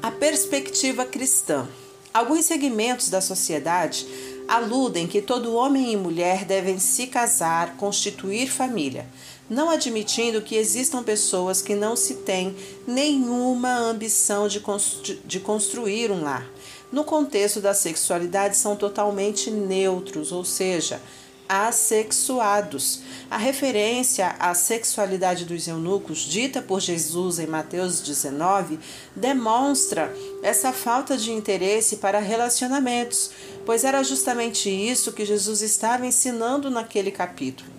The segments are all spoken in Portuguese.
A perspectiva cristã. Alguns segmentos da sociedade aludem que todo homem e mulher devem se casar, constituir família, não admitindo que existam pessoas que não se têm nenhuma ambição de, constru de construir um lar. No contexto da sexualidade, são totalmente neutros, ou seja, assexuados. A referência à sexualidade dos eunucos, dita por Jesus em Mateus 19, demonstra essa falta de interesse para relacionamentos, pois era justamente isso que Jesus estava ensinando naquele capítulo.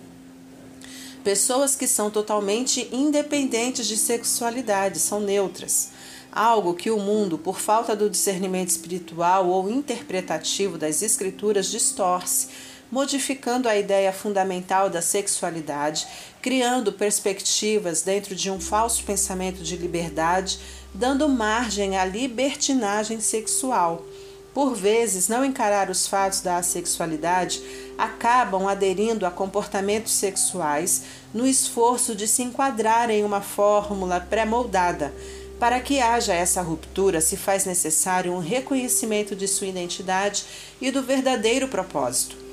Pessoas que são totalmente independentes de sexualidade, são neutras algo que o mundo, por falta do discernimento espiritual ou interpretativo das Escrituras, distorce, modificando a ideia fundamental da sexualidade, criando perspectivas dentro de um falso pensamento de liberdade, dando margem à libertinagem sexual. Por vezes, não encarar os fatos da assexualidade acabam aderindo a comportamentos sexuais no esforço de se enquadrar em uma fórmula pré-moldada. Para que haja essa ruptura, se faz necessário um reconhecimento de sua identidade e do verdadeiro propósito.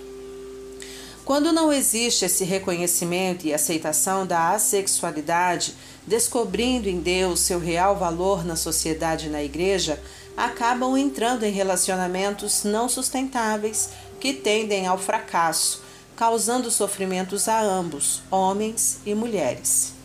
Quando não existe esse reconhecimento e aceitação da assexualidade, descobrindo em Deus seu real valor na sociedade e na igreja, acabam entrando em relacionamentos não sustentáveis que tendem ao fracasso, causando sofrimentos a ambos, homens e mulheres.